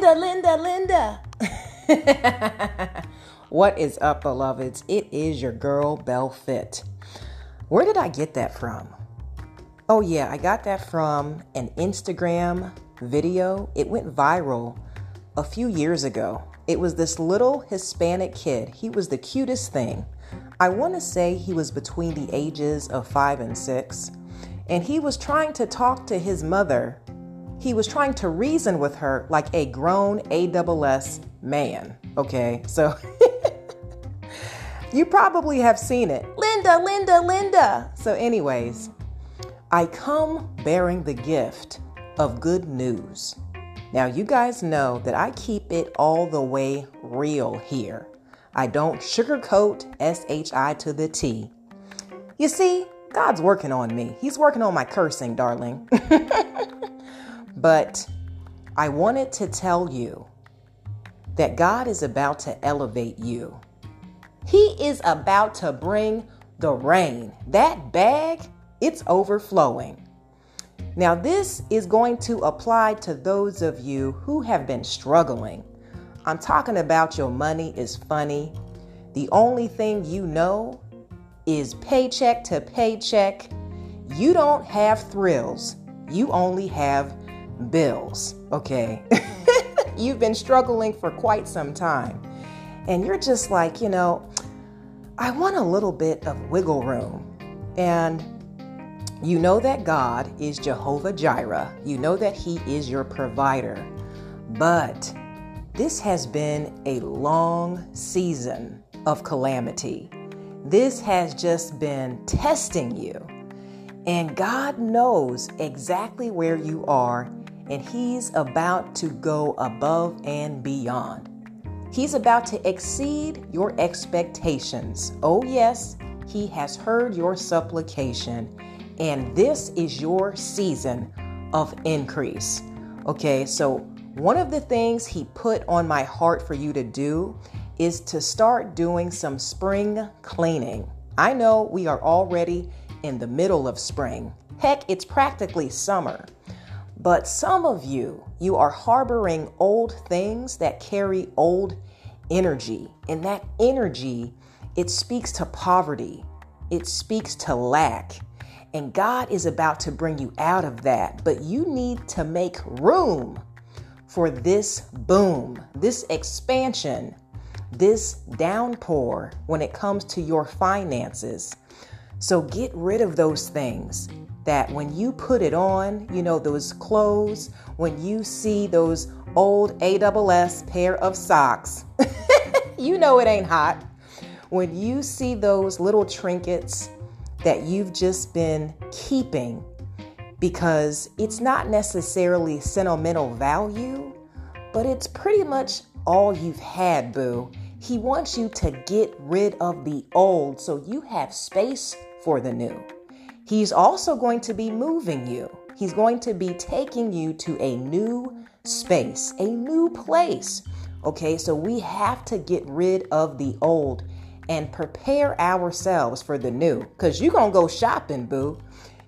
Linda, Linda, Linda. what is up, beloveds? It is your girl, Bell Fit. Where did I get that from? Oh, yeah, I got that from an Instagram video. It went viral a few years ago. It was this little Hispanic kid. He was the cutest thing. I want to say he was between the ages of five and six. And he was trying to talk to his mother he was trying to reason with her like a grown ASS man. Okay, so you probably have seen it. Linda, Linda, Linda. So, anyways, I come bearing the gift of good news. Now, you guys know that I keep it all the way real here. I don't sugarcoat SHI to the T. You see, God's working on me. He's working on my cursing, darling. But I wanted to tell you that God is about to elevate you. He is about to bring the rain. That bag, it's overflowing. Now, this is going to apply to those of you who have been struggling. I'm talking about your money is funny. The only thing you know is paycheck to paycheck. You don't have thrills, you only have bills, okay? You've been struggling for quite some time. And you're just like, you know, I want a little bit of wiggle room. And you know that God is Jehovah Jireh. You know that He is your provider. But this has been a long season of calamity. This has just been testing you. And God knows exactly where you are and He's about to go above and beyond. He's about to exceed your expectations. Oh, yes, He has heard your supplication, and this is your season of increase. Okay, so one of the things He put on my heart for you to do is to start doing some spring cleaning. I know we are already in the middle of spring. Heck, it's practically summer. But some of you, you are harboring old things that carry old energy. And that energy, it speaks to poverty, it speaks to lack. And God is about to bring you out of that. But you need to make room for this boom, this expansion, this downpour when it comes to your finances. So get rid of those things that when you put it on, you know, those clothes, when you see those old AWS pair of socks, you know it ain't hot. When you see those little trinkets that you've just been keeping because it's not necessarily sentimental value, but it's pretty much all you've had, boo. He wants you to get rid of the old so you have space for the new. He's also going to be moving you. He's going to be taking you to a new space, a new place. Okay, so we have to get rid of the old and prepare ourselves for the new because you're going to go shopping, boo.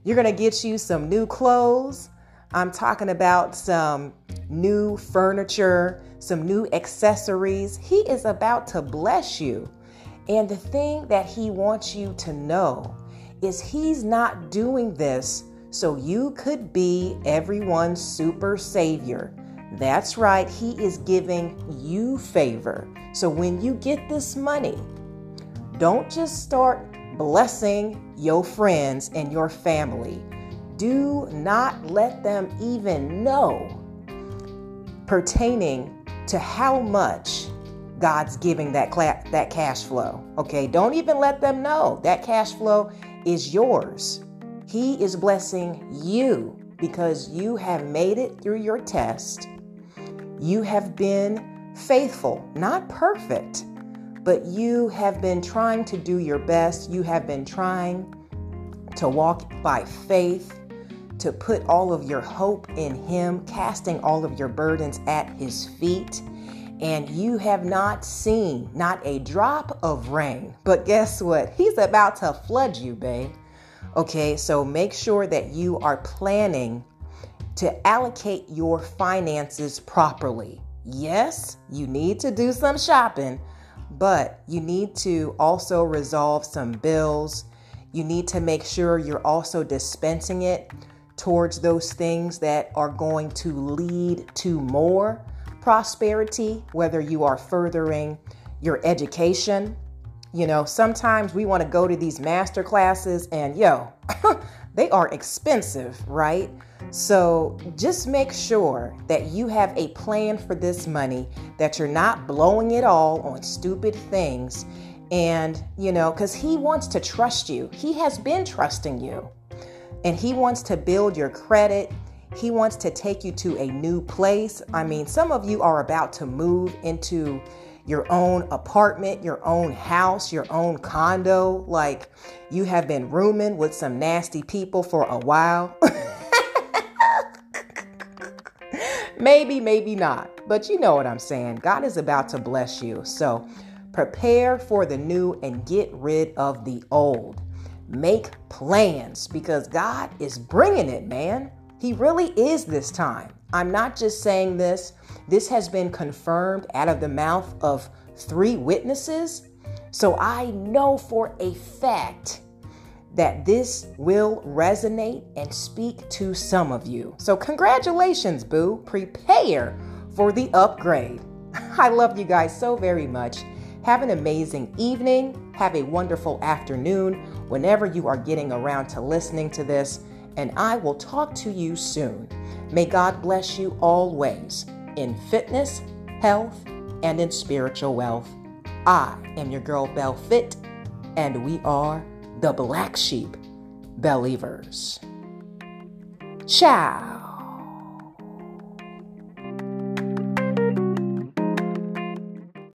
You're going to get you some new clothes. I'm talking about some new furniture, some new accessories. He is about to bless you. And the thing that he wants you to know is he's not doing this so you could be everyone's super savior. That's right, he is giving you favor. So when you get this money, don't just start blessing your friends and your family. Do not let them even know pertaining to how much God's giving that cla- that cash flow. Okay, don't even let them know that cash flow is yours. He is blessing you because you have made it through your test. You have been faithful, not perfect, but you have been trying to do your best. You have been trying to walk by faith, to put all of your hope in Him, casting all of your burdens at His feet. And you have not seen not a drop of rain. But guess what? He's about to flood you, babe. Okay, so make sure that you are planning to allocate your finances properly. Yes, you need to do some shopping, but you need to also resolve some bills. You need to make sure you're also dispensing it towards those things that are going to lead to more prosperity, whether you are furthering your education. You know, sometimes we want to go to these master classes and yo, they are expensive, right? So just make sure that you have a plan for this money, that you're not blowing it all on stupid things. And, you know, because he wants to trust you, he has been trusting you. And he wants to build your credit. He wants to take you to a new place. I mean, some of you are about to move into your own apartment, your own house, your own condo. Like you have been rooming with some nasty people for a while. maybe, maybe not. But you know what I'm saying. God is about to bless you. So prepare for the new and get rid of the old. Make plans because God is bringing it, man. He really is this time. I'm not just saying this, this has been confirmed out of the mouth of three witnesses. So I know for a fact that this will resonate and speak to some of you. So, congratulations, Boo. Prepare for the upgrade. I love you guys so very much. Have an amazing evening. Have a wonderful afternoon whenever you are getting around to listening to this. And I will talk to you soon. May God bless you always in fitness, health, and in spiritual wealth. I am your girl, Bell Fit, and we are the Black Sheep Believers. Ciao.